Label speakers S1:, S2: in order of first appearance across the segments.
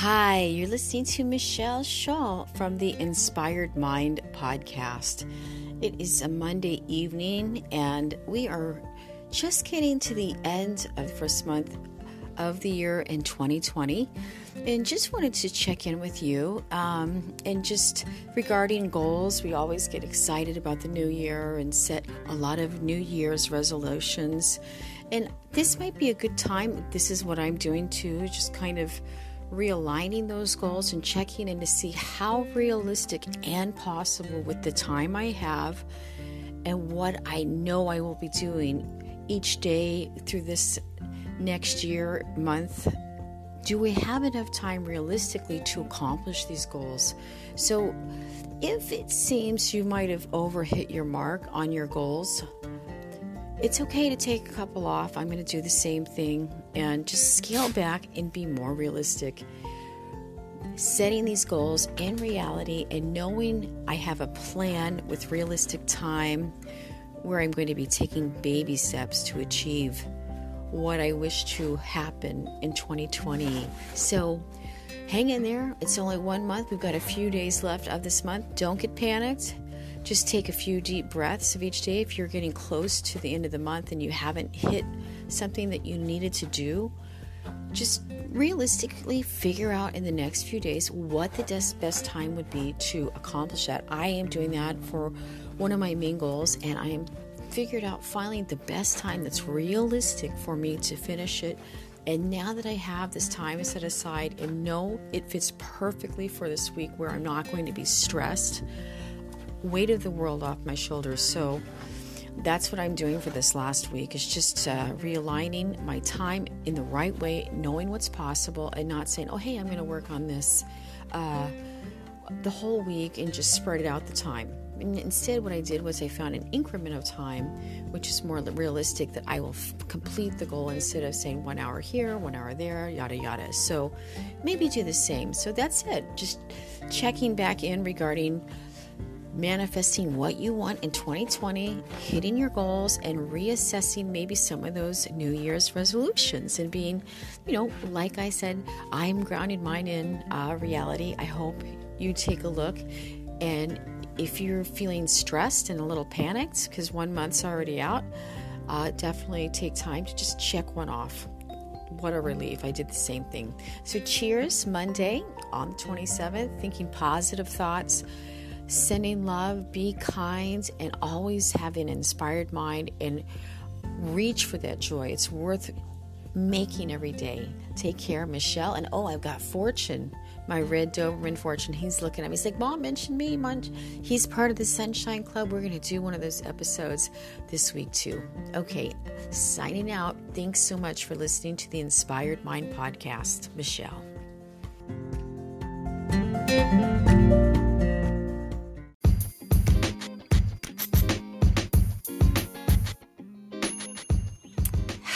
S1: Hi, you're listening to Michelle Shaw from the Inspired Mind podcast. It is a Monday evening, and we are just getting to the end of the first month of the year in 2020 and just wanted to check in with you um, and just regarding goals we always get excited about the new year and set a lot of new year's resolutions. And this might be a good time. This is what i'm doing too just kind of realigning those goals and checking in to see how realistic and possible with the time i have and what i know i will be doing each day through this next year, month, do we have enough time realistically to accomplish these goals? So, if it seems you might have overhit your mark on your goals, it's okay to take a couple off. I'm going to do the same thing and just scale back and be more realistic. Setting these goals in reality and knowing I have a plan with realistic time where I'm going to be taking baby steps to achieve what I wish to happen in 2020. So hang in there. It's only one month. We've got a few days left of this month. Don't get panicked. Just take a few deep breaths of each day. If you're getting close to the end of the month and you haven't hit something that you needed to do, just realistically figure out in the next few days what the best time would be to accomplish that. I am doing that for one of my main goals, and I am figured out finally the best time that's realistic for me to finish it. And now that I have this time set aside and know it fits perfectly for this week where I'm not going to be stressed, weight of the world off my shoulders. So that's what I'm doing for this last week is just uh, realigning my time in the right way, knowing what's possible, and not saying, "Oh, hey, I'm going to work on this." Uh, the whole week and just spread it out the time. And instead, what I did was I found an increment of time, which is more realistic, that I will f- complete the goal instead of saying one hour here, one hour there, yada yada. So maybe do the same. So that's it. Just checking back in regarding manifesting what you want in 2020, hitting your goals, and reassessing maybe some of those New Year's resolutions and being, you know, like I said, I'm grounding mine in uh, reality. I hope you take a look and if you're feeling stressed and a little panicked because one month's already out, uh, definitely take time to just check one off. What a relief. I did the same thing. So, cheers Monday on the 27th, thinking positive thoughts, sending love, be kind, and always have an inspired mind and reach for that joy. It's worth making every day. Take care, Michelle. And oh, I've got Fortune my red Doberman Fortune. He's looking at me. He's like, Mom, mention me. He's part of the Sunshine Club. We're going to do one of those episodes this week, too. Okay, signing out. Thanks so much for listening to the Inspired Mind podcast. Michelle.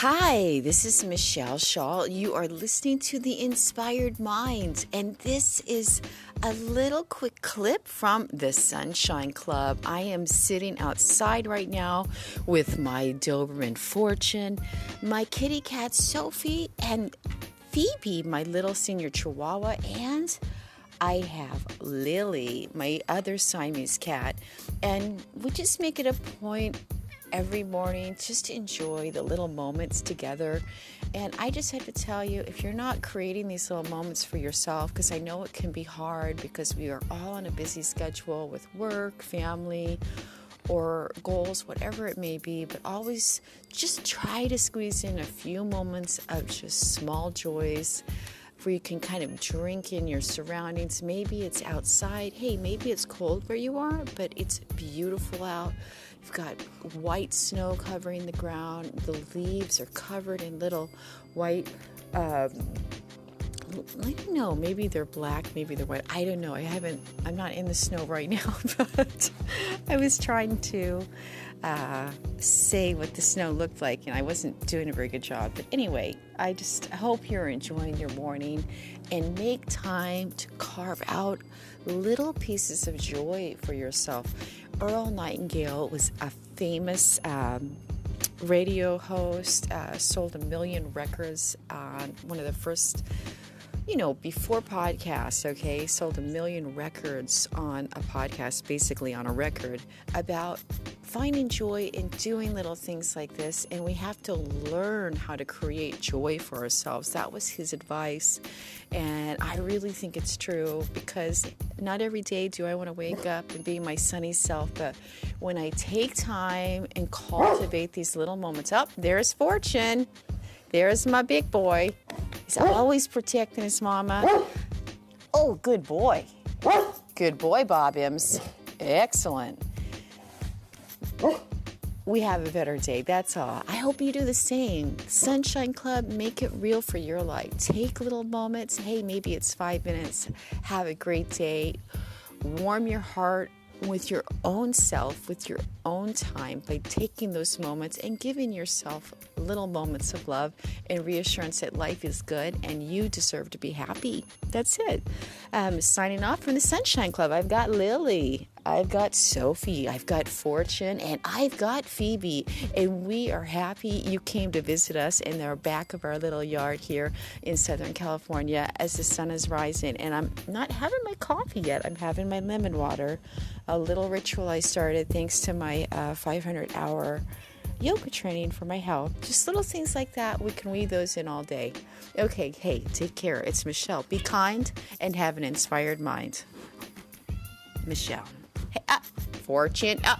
S1: Hi, this is Michelle Shaw. You are listening to The Inspired Mind, and this is a little quick clip from the Sunshine Club. I am sitting outside right now with my Doberman Fortune, my kitty cat Sophie, and Phoebe, my little senior Chihuahua, and I have Lily, my other Siamese cat, and we just make it a point every morning just to enjoy the little moments together. And I just have to tell you if you're not creating these little moments for yourself, because I know it can be hard because we are all on a busy schedule with work, family, or goals, whatever it may be, but always just try to squeeze in a few moments of just small joys where you can kind of drink in your surroundings. Maybe it's outside. Hey, maybe it's cold where you are, but it's beautiful out. You've got white snow covering the ground. The leaves are covered in little white. Um, I don't know. Maybe they're black. Maybe they're white. I don't know. I haven't. I'm not in the snow right now, but I was trying to uh, say what the snow looked like, and I wasn't doing a very good job. But anyway, I just hope you're enjoying your morning and make time to carve out little pieces of joy for yourself. Earl Nightingale was a famous um, radio host, uh, sold a million records, uh, one of the first you know, before podcasts, okay, sold a million records on a podcast, basically on a record, about finding joy in doing little things like this. And we have to learn how to create joy for ourselves. That was his advice. And I really think it's true because not every day do I want to wake up and be my sunny self. But when I take time and cultivate these little moments, up oh, there's Fortune. There's my big boy. He's always protecting his mama. Oh, good boy. Good boy, Bob Ims. Excellent. We have a better day. That's all. I hope you do the same. Sunshine Club, make it real for your life. Take little moments. Hey, maybe it's five minutes. Have a great day. Warm your heart with your own self, with your own time, by taking those moments and giving yourself little moments of love and reassurance that life is good and you deserve to be happy. That's it. Um, signing off from the Sunshine Club, I've got Lily. I've got Sophie, I've got Fortune, and I've got Phoebe. And we are happy you came to visit us in the back of our little yard here in Southern California as the sun is rising. And I'm not having my coffee yet, I'm having my lemon water. A little ritual I started thanks to my uh, 500 hour yoga training for my health. Just little things like that. We can weave those in all day. Okay, hey, take care. It's Michelle. Be kind and have an inspired mind. Michelle. Uh, fortune. Uh,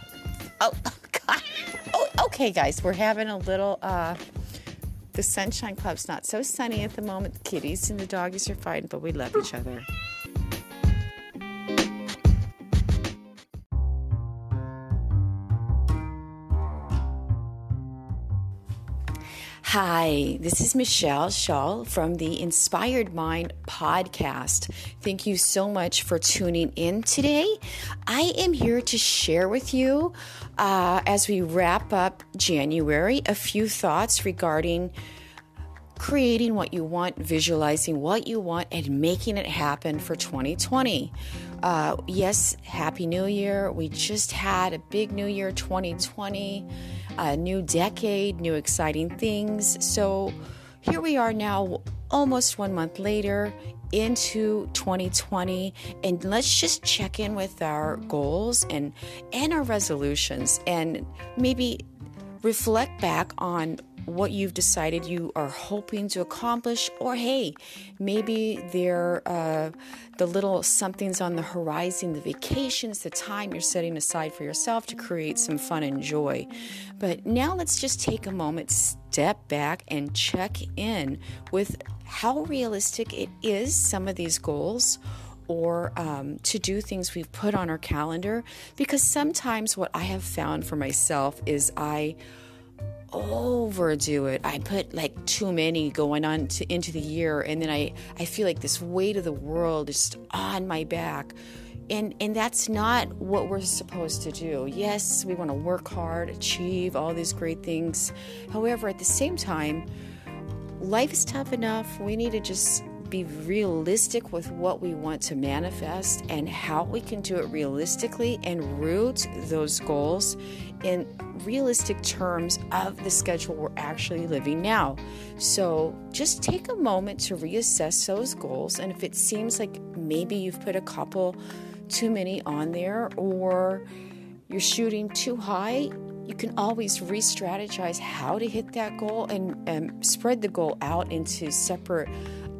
S1: oh, God. Oh, okay, guys. We're having a little. Uh, the Sunshine Club's not so sunny at the moment. The kitties and the doggies are fine, but we love each other. Hi, this is Michelle Shaw from the Inspired Mind podcast. Thank you so much for tuning in today. I am here to share with you, uh, as we wrap up January, a few thoughts regarding creating what you want, visualizing what you want, and making it happen for 2020. Uh, yes, Happy New Year. We just had a big New Year 2020 a new decade, new exciting things. So here we are now, almost one month later into 2020 and let's just check in with our goals and and our resolutions and maybe reflect back on what you've decided you are hoping to accomplish, or hey, maybe they're uh, the little somethings on the horizon, the vacations, the time you're setting aside for yourself to create some fun and joy. But now let's just take a moment, step back, and check in with how realistic it is, some of these goals or um, to do things we've put on our calendar because sometimes what I have found for myself is I overdo it. I put like too many going on to, into the year, and then I, I feel like this weight of the world is on my back. And, and that's not what we're supposed to do. Yes, we want to work hard, achieve all these great things. However, at the same time, life is tough enough. We need to just be realistic with what we want to manifest and how we can do it realistically and root those goals in realistic terms of the schedule we're actually living now. So just take a moment to reassess those goals. And if it seems like maybe you've put a couple too many on there or you're shooting too high, you can always re strategize how to hit that goal and, and spread the goal out into separate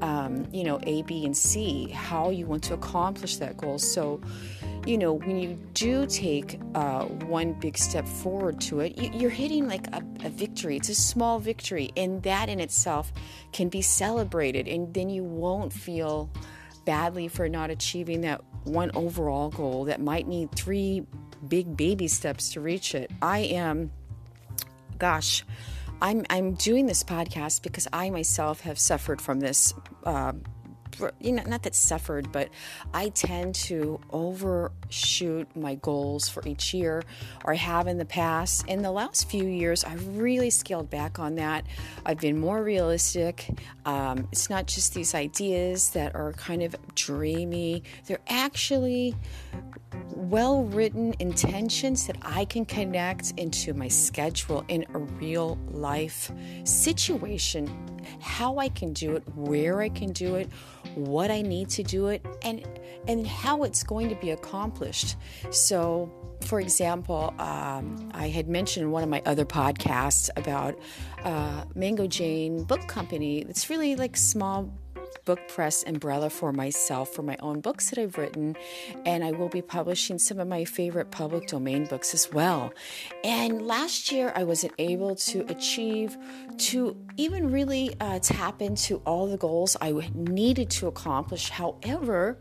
S1: um, you know, A, B, and C, how you want to accomplish that goal. So, you know, when you do take uh, one big step forward to it, you, are hitting like a, a, victory. It's a small victory, and that in itself can be celebrated, and then you won't feel badly for not achieving that one overall goal that might need three big baby steps to reach it. I am, gosh, I'm I'm doing this podcast because I myself have suffered from this. Uh, you know, not that suffered, but I tend to overshoot my goals for each year, or I have in the past. In the last few years, I've really scaled back on that. I've been more realistic. Um, it's not just these ideas that are kind of dreamy, they're actually well written intentions that I can connect into my schedule in a real life situation. How I can do it, where I can do it, what I need to do it, and and how it's going to be accomplished. So, for example, um, I had mentioned in one of my other podcasts about uh, Mango Jane Book Company. It's really like small book press umbrella for myself for my own books that I've written, and I will be publishing some of my favorite public domain books as well. And last year, I wasn't able to achieve, to even really uh, tap into all the goals I needed to accomplish. However,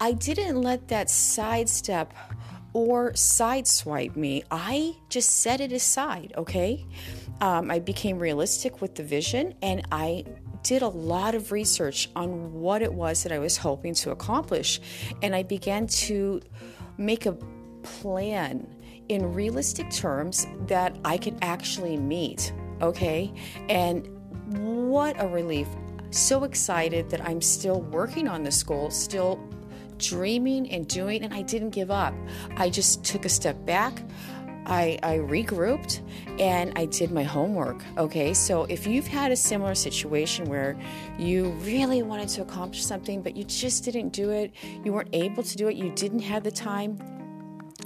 S1: I didn't let that sidestep or sideswipe me. I just set it aside, okay? Um, I became realistic with the vision and I did a lot of research on what it was that I was hoping to accomplish. And I began to make a plan in realistic terms that I could actually meet. Okay. And what a relief. So excited that I'm still working on this goal, still dreaming and doing, and I didn't give up. I just took a step back. I, I regrouped and I did my homework. Okay, so if you've had a similar situation where you really wanted to accomplish something, but you just didn't do it, you weren't able to do it, you didn't have the time,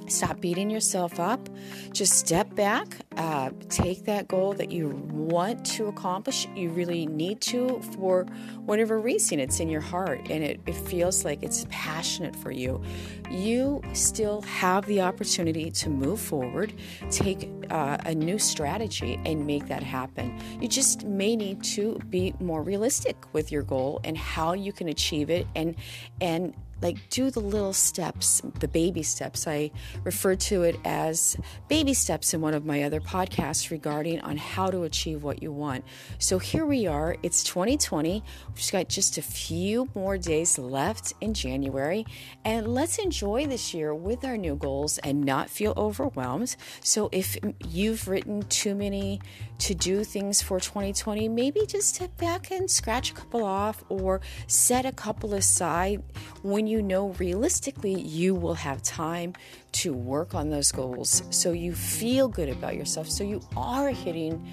S1: Stop beating yourself up. Just step back. Uh, take that goal that you want to accomplish. You really need to for whatever reason. It's in your heart and it, it feels like it's passionate for you. You still have the opportunity to move forward, take uh, a new strategy, and make that happen. You just may need to be more realistic with your goal and how you can achieve it and and like do the little steps, the baby steps. I refer to it as baby steps in one of my other podcasts regarding on how to achieve what you want. So here we are. It's 2020. We've got just a few more days left in January, and let's enjoy this year with our new goals and not feel overwhelmed. So if you've written too many to do things for 2020, maybe just step back and scratch a couple off or set a couple aside when when you know realistically you will have time to work on those goals so you feel good about yourself, so you are hitting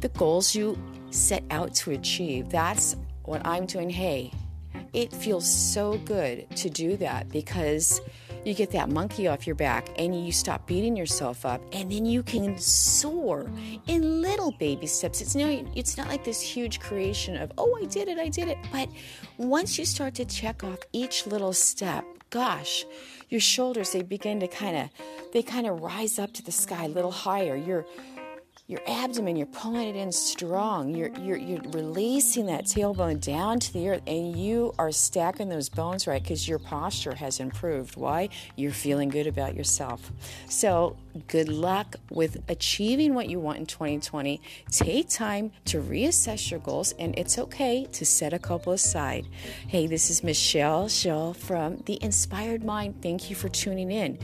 S1: the goals you set out to achieve. That's what I'm doing. Hey, it feels so good to do that because you get that monkey off your back and you stop beating yourself up and then you can soar in little baby steps. It's no it's not like this huge creation of oh i did it i did it. But once you start to check off each little step gosh your shoulders they begin to kind of they kind of rise up to the sky a little higher. You're your abdomen, you're pulling it in strong. You're, you're, you're releasing that tailbone down to the earth, and you are stacking those bones right because your posture has improved. Why? You're feeling good about yourself. So, good luck with achieving what you want in 2020. Take time to reassess your goals, and it's okay to set a couple aside. Hey, this is Michelle Schill from The Inspired Mind. Thank you for tuning in.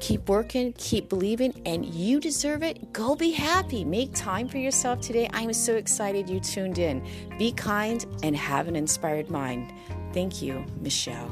S1: Keep working, keep believing, and you deserve it. Go be happy. Make time for yourself today. I'm so excited you tuned in. Be kind and have an inspired mind. Thank you, Michelle.